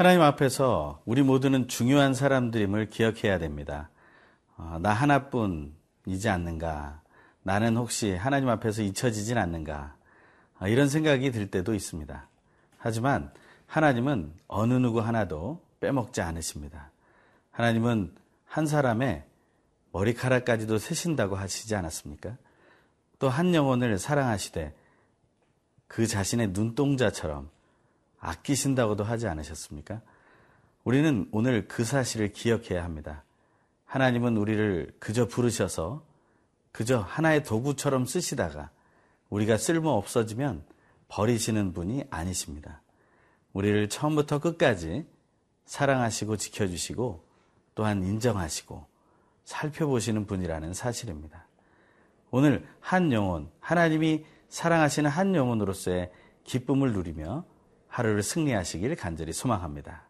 하나님 앞에서 우리 모두는 중요한 사람들임을 기억해야 됩니다. 어, 나 하나뿐이지 않는가? 나는 혹시 하나님 앞에서 잊혀지진 않는가? 어, 이런 생각이 들 때도 있습니다. 하지만 하나님은 어느 누구 하나도 빼먹지 않으십니다. 하나님은 한 사람의 머리카락까지도 세신다고 하시지 않았습니까? 또 한 영혼을 사랑하시되 그 자신의 눈동자처럼 아끼신다고도 하지 않으셨습니까? 우리는 오늘 그 사실을 기억해야 합니다. 하나님은 우리를 그저 부르셔서 그저 하나의 도구처럼 쓰시다가 우리가 쓸모 없어지면 버리시는 분이 아니십니다. 우리를 처음부터 끝까지 사랑하시고 지켜주시고 또한 인정하시고 살펴보시는 분이라는 사실입니다. 오늘 한 영혼, 하나님이 사랑하시는 한 영혼으로서의 기쁨을 누리며 하루를 승리하시길 간절히 소망합니다.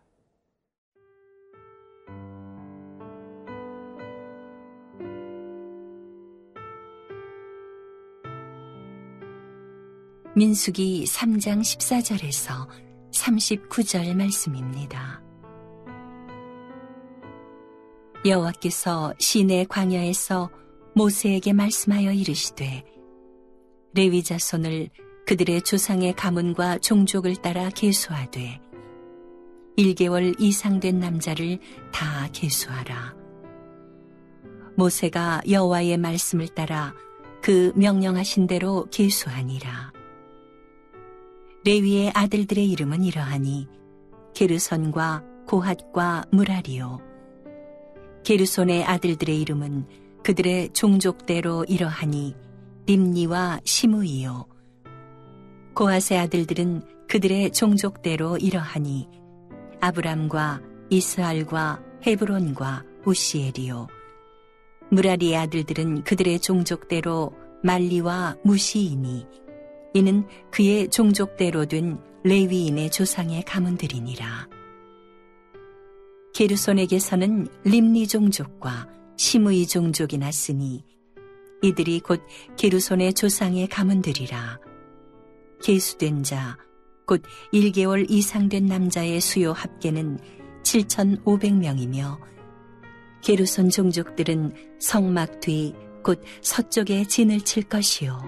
민숙이 3장 14절에서 39절 말씀입니다. 여호와께서 시내 광야에서 모세에게 말씀하여 이르시되 레위 자손을 그들의 조상의 가문과 종족을 따라 계수하되 1개월 이상 된 남자를 다 계수하라. 모세가 여호와의 말씀을 따라 그 명령하신 대로 계수하니라. 레위의 아들들의 이름은 이러하니 게르선과 고핫과 무라리오. 게르손의 아들들의 이름은 그들의 종족대로 이러하니 림니와 시무이요. 고아세 아들들은 그들의 종족대로 이러하니 아브람과 이스알과 헤브론과 우시엘이요. 무라리의 아들들은 그들의 종족대로 말리와 무시이니 이는 그의 종족대로 된 레위인의 조상의 가문들이니라. 게르손에게서는 림니 종족과 시무이 종족이 났으니 이들이 곧 게르손의 조상의 가문들이라. 계수된 자, 곧 1개월 이상 된 남자의 수요 합계는 7,500명이며 게르손 종족들은 성막 뒤 곧 서쪽에 진을 칠 것이요.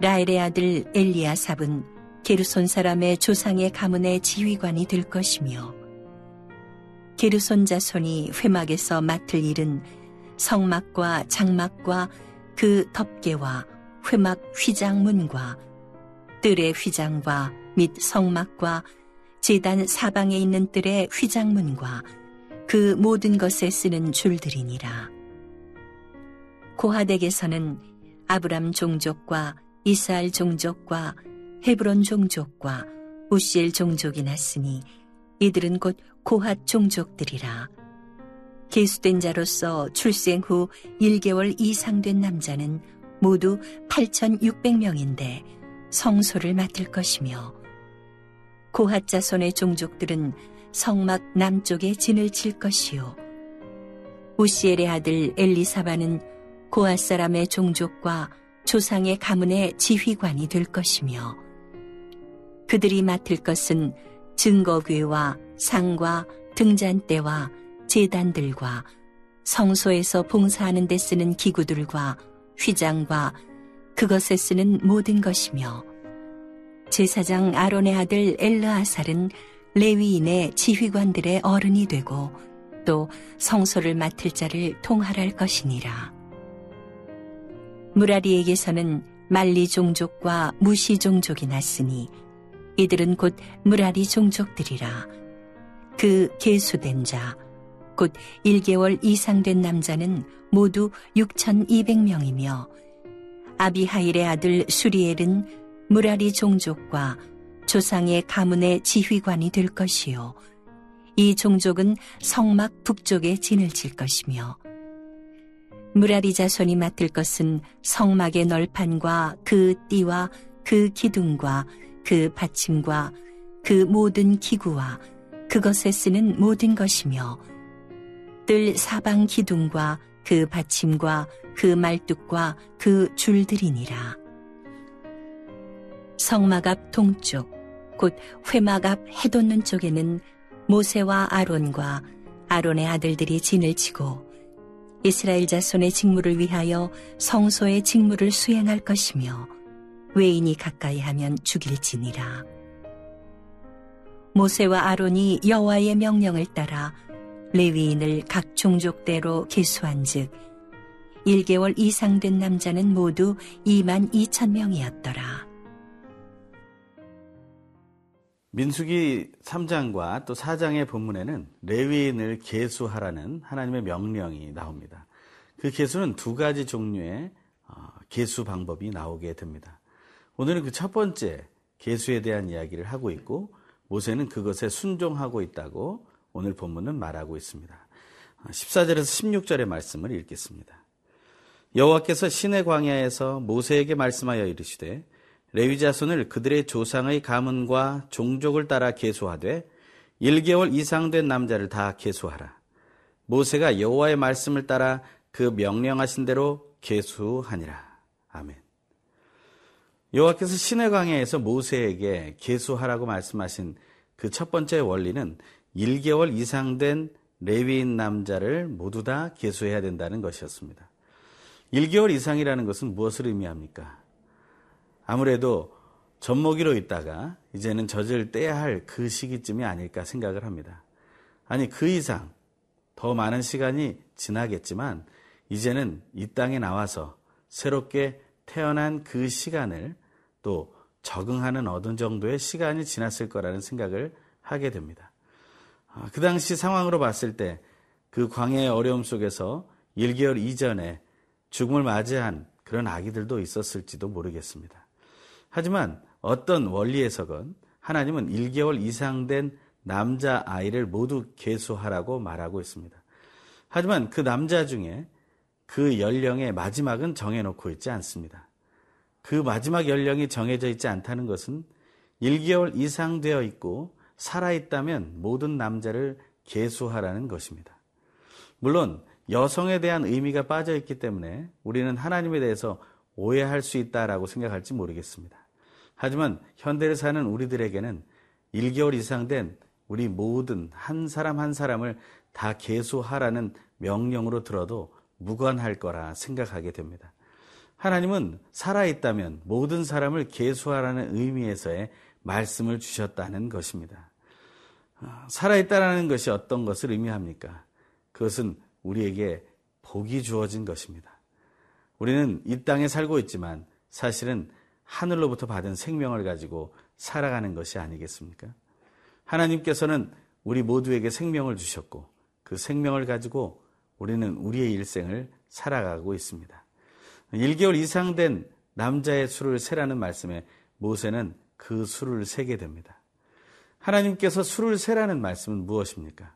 라엘의 아들 엘리아삽은 게르손 사람의 조상의 가문의 지휘관이 될 것이며 게르손 자손이 회막에서 맡을 일은 성막과 장막과 그 덮개와 회막 휘장문과 뜰의 휘장과 및 성막과 재단 사방에 있는 뜰의 휘장문과 그 모든 것에 쓰는 줄들이니라. 고하덱에서는 아브람 종족과 이스알 종족과 헤브론 종족과 우시엘 종족이 났으니 이들은 곧 고핫 종족들이라. 계수된 자로서 출생 후 1개월 이상 된 남자는 모두 8,600명인데 성소를 맡을 것이며 고핫 자손의 종족들은 성막 남쪽에 진을 칠 것이요. 우시엘의 아들 엘리사바는 고핫 사람의 종족과 조상의 가문의 지휘관이 될 것이며 그들이 맡을 것은 증거궤와 상과 등잔대와 재단들과 성소에서 봉사하는 데 쓰는 기구들과 휘장과 그것에 쓰는 모든 것이며 제사장 아론의 아들 엘르아살은 레위인의 지휘관들의 어른이 되고 또 성소를 맡을 자를 통할할 것이니라. 무라리에게서는 말리 종족과 무시 종족이 났으니 이들은 곧 무라리 종족들이라. 그 계수된 자, 곧 1개월 이상 된 남자는 모두 6,200명이며 아비하일의 아들 수리엘은 무라리 종족과 조상의 가문의 지휘관이 될 것이요. 이 종족은 성막 북쪽에 진을 칠 것이며 무라리 자손이 맡을 것은 성막의 널판과 그 띠와 그 기둥과 그 받침과 그 모든 기구와 그것에 쓰는 모든 것이며 뜰 사방 기둥과 그 받침과 그 말뚝과 그 줄들이니라. 성막 앞 동쪽 곧 회막 앞 해돋는 쪽에는 모세와 아론과 아론의 아들들이 진을 치고 이스라엘 자손의 직무를 위하여 성소의 직무를 수행할 것이며 외인이 가까이 하면 죽일지니라. 모세와 아론이 여호와의 명령을 따라 레위인을 각 종족대로 계수한즉 1개월 이상 된 남자는 모두 2만 2천 명이었더라. 민수기 3장과 또 4장의 본문에는 레위인을 계수하라는 하나님의 명령이 나옵니다. 그 계수는 두 가지 종류의 계수 어, 방법이 나오게 됩니다. 오늘은 그 첫 번째 계수에 대한 이야기를 하고 있고 모세는 그것에 순종하고 있다고 오늘 본문은 말하고 있습니다. 14절에서 16절의 말씀을 읽겠습니다. 여호와께서 신의 광야에서 모세에게 말씀하여 이르시되 레위 자손을 그들의 조상의 가문과 종족을 따라 계수하되 1개월 이상 된 남자를 다 계수하라. 모세가 여호와의 말씀을 따라 그 명령하신 대로 계수하니라. 아멘. 여호와께서 신의 광야에서 모세에게 계수하라고 말씀하신 그 첫 번째 원리는 1개월 이상 된 레위인 남자를 모두 다 계수해야 된다는 것이었습니다. 1개월 이상이라는 것은 무엇을 의미합니까? 아무래도 젖먹이로 있다가 이제는 젖을 떼야 할 그 시기쯤이 아닐까 생각을 합니다. 아니, 그 이상 더 많은 시간이 지나겠지만 이제는 이 땅에 나와서 새롭게 태어난 그 시간을 또 적응하는 어느 정도의 시간이 지났을 거라는 생각을 하게 됩니다. 아, 그 당시 상황으로 봤을 때 그 광야의 어려움 속에서 1개월 이전에 죽음을 맞이한 그런 아기들도 있었을지도 모르겠습니다. 하지만 어떤 원리에서건 하나님은 1개월 이상 된 남자 아이를 모두 계수하라고 말하고 있습니다. 하지만 그 남자 중에 그 연령의 마지막은 정해놓고 있지 않습니다. 그 마지막 연령이 정해져 있지 않다는 것은 1개월 이상 되어 있고 살아있다면 모든 남자를 계수하라는 것입니다. 물론 여성에 대한 의미가 빠져 있기 때문에 우리는 하나님에 대해서 오해할 수 있다라고 생각할지 모르겠습니다. 하지만 현대를 사는 우리들에게는 1개월 이상 된 우리 모든 한 사람 한 사람을 다 계수하라는 명령으로 들어도 무관할 거라 생각하게 됩니다. 하나님은 살아있다면 모든 사람을 계수하라는 의미에서의 말씀을 주셨다는 것입니다. 살아있다라는 것이 어떤 것을 의미합니까? 그것은 우리에게 복이 주어진 것입니다. 우리는 이 땅에 살고 있지만 사실은 하늘로부터 받은 생명을 가지고 살아가는 것이 아니겠습니까? 하나님께서는 우리 모두에게 생명을 주셨고 그 생명을 가지고 우리는 우리의 일생을 살아가고 있습니다. 1개월 이상 된 남자의 수를 세라는 말씀에 모세는 그 수를 세게 됩니다. 하나님께서 수를 세라는 말씀은 무엇입니까?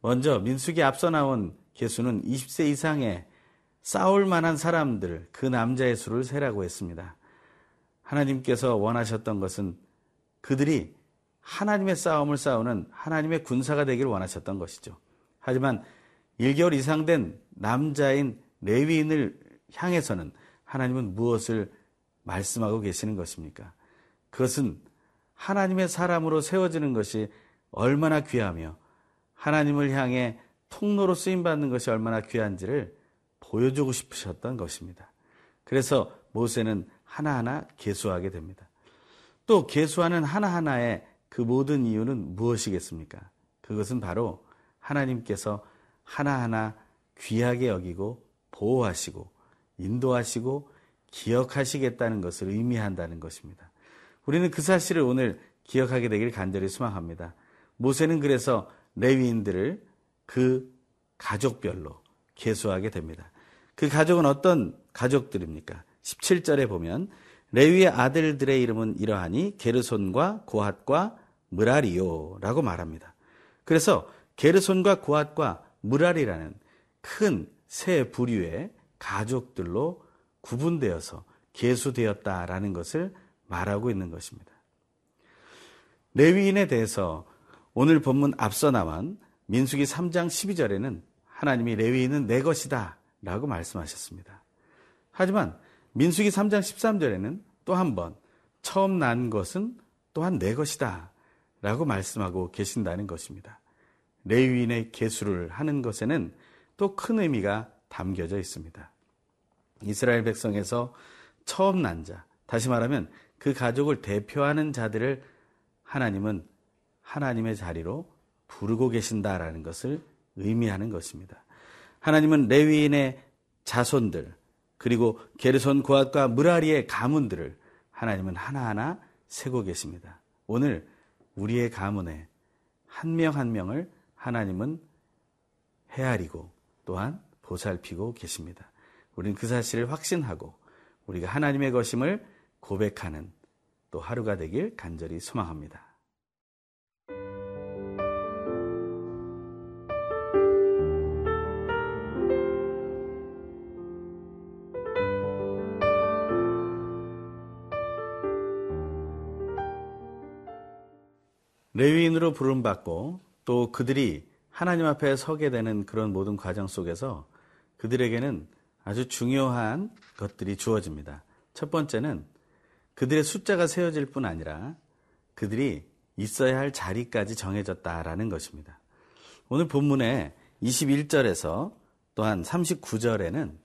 먼저 민숙이 앞서 나온 개수는 20세 이상의 싸울 만한 사람들, 그 남자의 수를 세라고 했습니다. 하나님께서 원하셨던 것은 그들이 하나님의 싸움을 싸우는 하나님의 군사가 되기를 원하셨던 것이죠. 하지만 1개월 이상 된 남자인 레위인을 향해서는 하나님은 무엇을 말씀하고 계시는 것입니까? 그것은 하나님의 사람으로 세워지는 것이 얼마나 귀하며 하나님을 향해 통로로 쓰임받는 것이 얼마나 귀한지를 보여주고 싶으셨던 것입니다. 그래서 모세는 하나하나 개수하게 됩니다. 또 개수하는 하나하나의 그 모든 이유는 무엇이겠습니까? 그것은 바로 하나님께서 하나하나 귀하게 여기고 보호하시고 인도하시고 기억하시겠다는 것을 의미한다는 것입니다. 우리는 그 사실을 오늘 기억하게 되길 간절히 소망합니다. 모세는 그래서 레위인들을 그 가족별로 개수하게 됩니다. 그 가족은 어떤 가족들입니까? 17절에 보면 레위의 아들들의 이름은 이러하니 게르손과 고핫과 무라리요라고 말합니다. 그래서 게르손과 고핫과 무라리라는 큰 세 부류의 가족들로 구분되어서 계수되었다라는 것을 말하고 있는 것입니다. 레위인에 대해서 오늘 본문 앞서 나온 민수기 3장 12절에는 하나님이 레위인은 내 것이다 라고 말씀하셨습니다. 하지만 민수기 3장 13절에는 또 한 번 처음 난 것은 또한 내 것이다. 라고 말씀하고 계신다는 것입니다. 레위인의 개수를 하는 것에는 또 큰 의미가 담겨져 있습니다. 이스라엘 백성에서 처음 난 자, 다시 말하면 그 가족을 대표하는 자들을 하나님은 하나님의 자리로 부르고 계신다라는 것을 의미하는 것입니다. 하나님은 레위인의 자손들, 그리고 게르손 고앗과 무라리의 가문들을 하나님은 하나하나 세고 계십니다. 오늘 우리의 가문에 한 명한 한 명을 하나님은 헤아리고 또한 보살피고 계십니다. 우리는 그 사실을 확신하고 우리가 하나님의 것임을 고백하는 또 하루가 되길 간절히 소망합니다. 레위인으로 부름받고 또 그들이 하나님 앞에 서게 되는 그런 모든 과정 속에서 그들에게는 아주 중요한 것들이 주어집니다. 첫 번째는 그들의 숫자가 세워질 뿐 아니라 그들이 있어야 할 자리까지 정해졌다라는 것입니다. 오늘 본문에 21절에서 또한 39절에는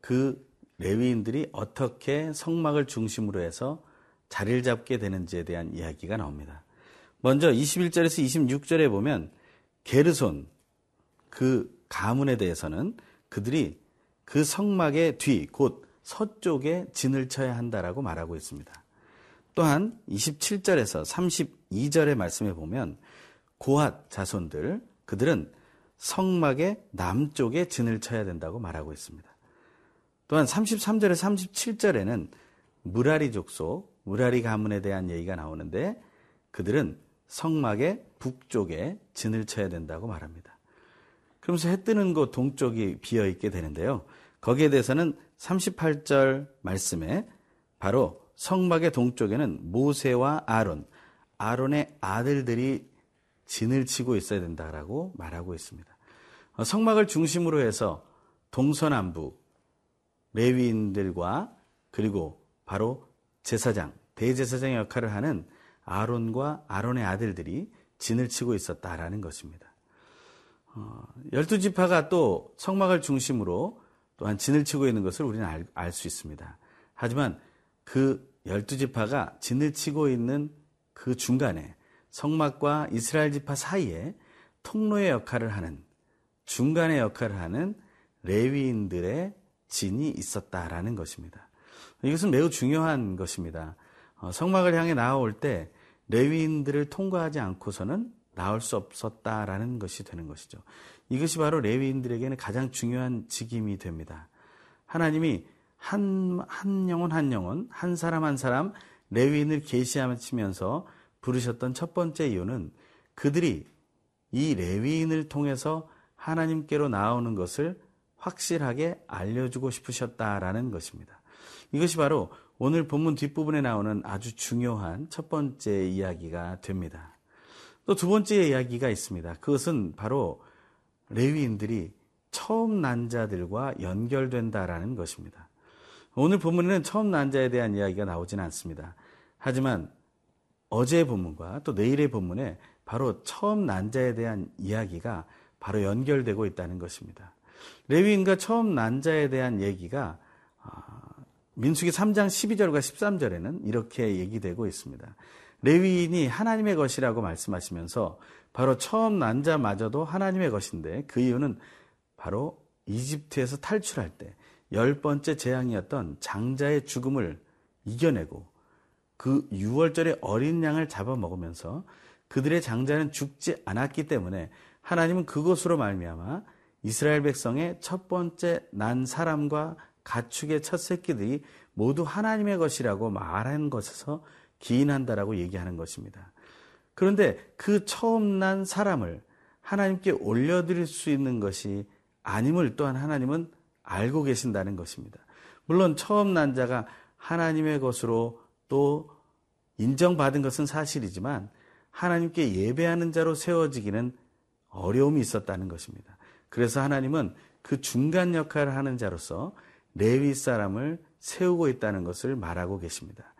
그 레위인들이 어떻게 성막을 중심으로 해서 자리를 잡게 되는지에 대한 이야기가 나옵니다. 먼저 21절에서 26절에 보면 게르손 그 가문에 대해서는 그들이 그 성막의 뒤, 곧 서쪽에 진을 쳐야 한다라고 말하고 있습니다. 또한 27절에서 32절의 말씀에 보면 고핫 자손들, 그들은 성막의 남쪽에 진을 쳐야 된다고 말하고 있습니다. 또한 33절에 37절에는 무라리 족속, 무라리 가문에 대한 얘기가 나오는데 그들은 성막의 북쪽에 진을 쳐야 된다고 말합니다. 그러면서 해 뜨는 곳 동쪽이 비어 있게 되는데요. 거기에 대해서는 38절 말씀에 바로 성막의 동쪽에는 모세와 아론, 아론의 아들들이 진을 치고 있어야 된다라고 말하고 있습니다. 어, 성막을 중심으로 해서 동서남북 레위인들과 그리고 바로 제사장, 대제사장의 역할을 하는 아론과 아론의 아들들이 진을 치고 있었다라는 것입니다. 어, 열두 지파가 또 성막을 중심으로 또한 진을 치고 있는 것을 우리는 알 수 있습니다. 하지만 그 열두 지파가 진을 치고 있는 그 중간에 성막과 이스라엘 지파 사이에 통로의 역할을 하는 중간의 역할을 하는 레위인들의 진이 있었다라는 것입니다. 이것은 매우 중요한 것입니다. 어, 성막을 향해 나아올 때 레위인들을 통과하지 않고서는 나올 수 없었다라는 것이 되는 것이죠. 이것이 바로 레위인들에게는 가장 중요한 직임이 됩니다. 하나님이 한, 한 영혼 한 영혼, 한 사람 한 사람 레위인을 계시하시면서 부르셨던 첫 번째 이유는 그들이 이 레위인을 통해서 하나님께로 나오는 것을 확실하게 알려주고 싶으셨다라는 것입니다. 이것이 바로 오늘 본문 뒷부분에 나오는 아주 중요한 첫 번째 이야기가 됩니다. 또 두 번째 이야기가 있습니다. 그것은 바로 레위인들이 처음 난 자들과 연결된다라는 것입니다. 오늘 본문에는 처음 난 자에 대한 이야기가 나오지는 않습니다. 하지만 어제의 본문과 또 내일의 본문에 바로 처음 난 자에 대한 이야기가 바로 연결되고 있다는 것입니다. 레위인과 처음 난 자에 대한 얘기가 아, 민수기 3장 12절과 13절에는 이렇게 얘기되고 있습니다. 레위인이 하나님의 것이라고 말씀하시면서 바로 처음 난 자마저도 하나님의 것인데 그 이유는 바로 이집트에서 탈출할 때 열 번째 재앙이었던 장자의 죽음을 이겨내고 그 6월절에 어린 양을 잡아먹으면서 그들의 장자는 죽지 않았기 때문에 하나님은 그것으로 말미암아 이스라엘 백성의 첫 번째 난 사람과 가축의 첫 새끼들이 모두 하나님의 것이라고 말한 것에서 기인한다라고 얘기하는 것입니다. 그런데 그 처음 난 사람을 하나님께 올려드릴 수 있는 것이 아님을 또한 하나님은 알고 계신다는 것입니다. 물론 처음 난 자가 하나님의 것으로 또 인정받은 것은 사실이지만 하나님께 예배하는 자로 세워지기는 어려움이 있었다는 것입니다. 그래서 하나님은 그 중간 역할을 하는 자로서 레위 사람을 세우고 있다는 것을 말하고 계십니다.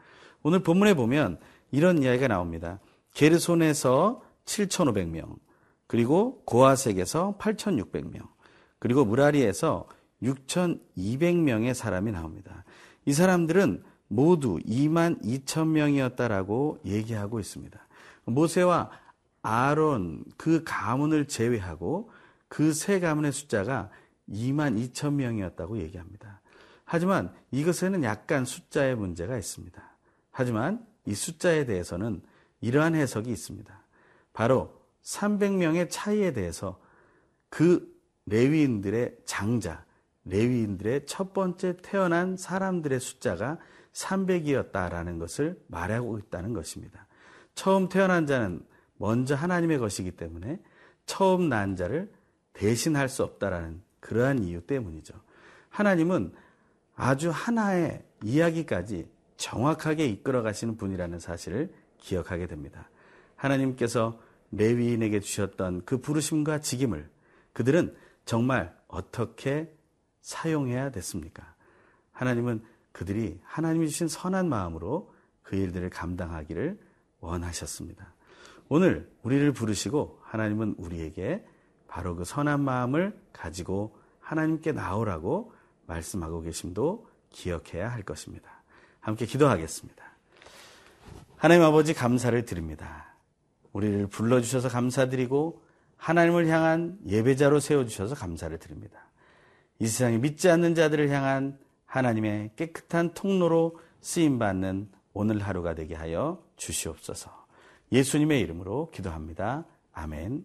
오늘 본문에 보면 이런 이야기가 나옵니다. 게르손에서 7,500명, 그리고 고아색에서 8,600명, 그리고 무라리에서 6,200명의 사람이 나옵니다. 이 사람들은 모두 2만 2천 명이었다라고 얘기하고 있습니다. 모세와 아론 그 가문을 제외하고 그 세 가문의 숫자가 2만 2천 명이었다고 얘기합니다. 하지만 이것에는 약간 숫자의 문제가 있습니다. 하지만 이 숫자에 대해서는 이러한 해석이 있습니다. 바로 300명의 차이에 대해서 그 레위인들의 장자, 레위인들의 첫 번째 태어난 사람들의 숫자가 300이었다라는 것을 말하고 있다는 것입니다. 처음 태어난 자는 먼저 하나님의 것이기 때문에 처음 난 자를 대신할 수 없다라는 그러한 이유 때문이죠. 하나님은 아주 하나의 이야기까지 정확하게 이끌어 가시는 분이라는 사실을 기억하게 됩니다. 하나님께서 레위인에게 주셨던 그 부르심과 직임을 그들은 정말 어떻게 사용해야 됐습니까? 하나님은 그들이 하나님이 주신 선한 마음으로 그 일들을 감당하기를 원하셨습니다. 오늘 우리를 부르시고 하나님은 우리에게 바로 그 선한 마음을 가지고 하나님께 나오라고 말씀하고 계심도 기억해야 할 것입니다. 함께 기도하겠습니다. 하나님 아버지 감사를 드립니다. 우리를 불러주셔서 감사드리고 하나님을 향한 예배자로 세워주셔서 감사를 드립니다. 이 세상에 믿지 않는 자들을 향한 하나님의 깨끗한 통로로 쓰임받는 오늘 하루가 되게 하여 주시옵소서. 예수님의 이름으로 기도합니다. 아멘.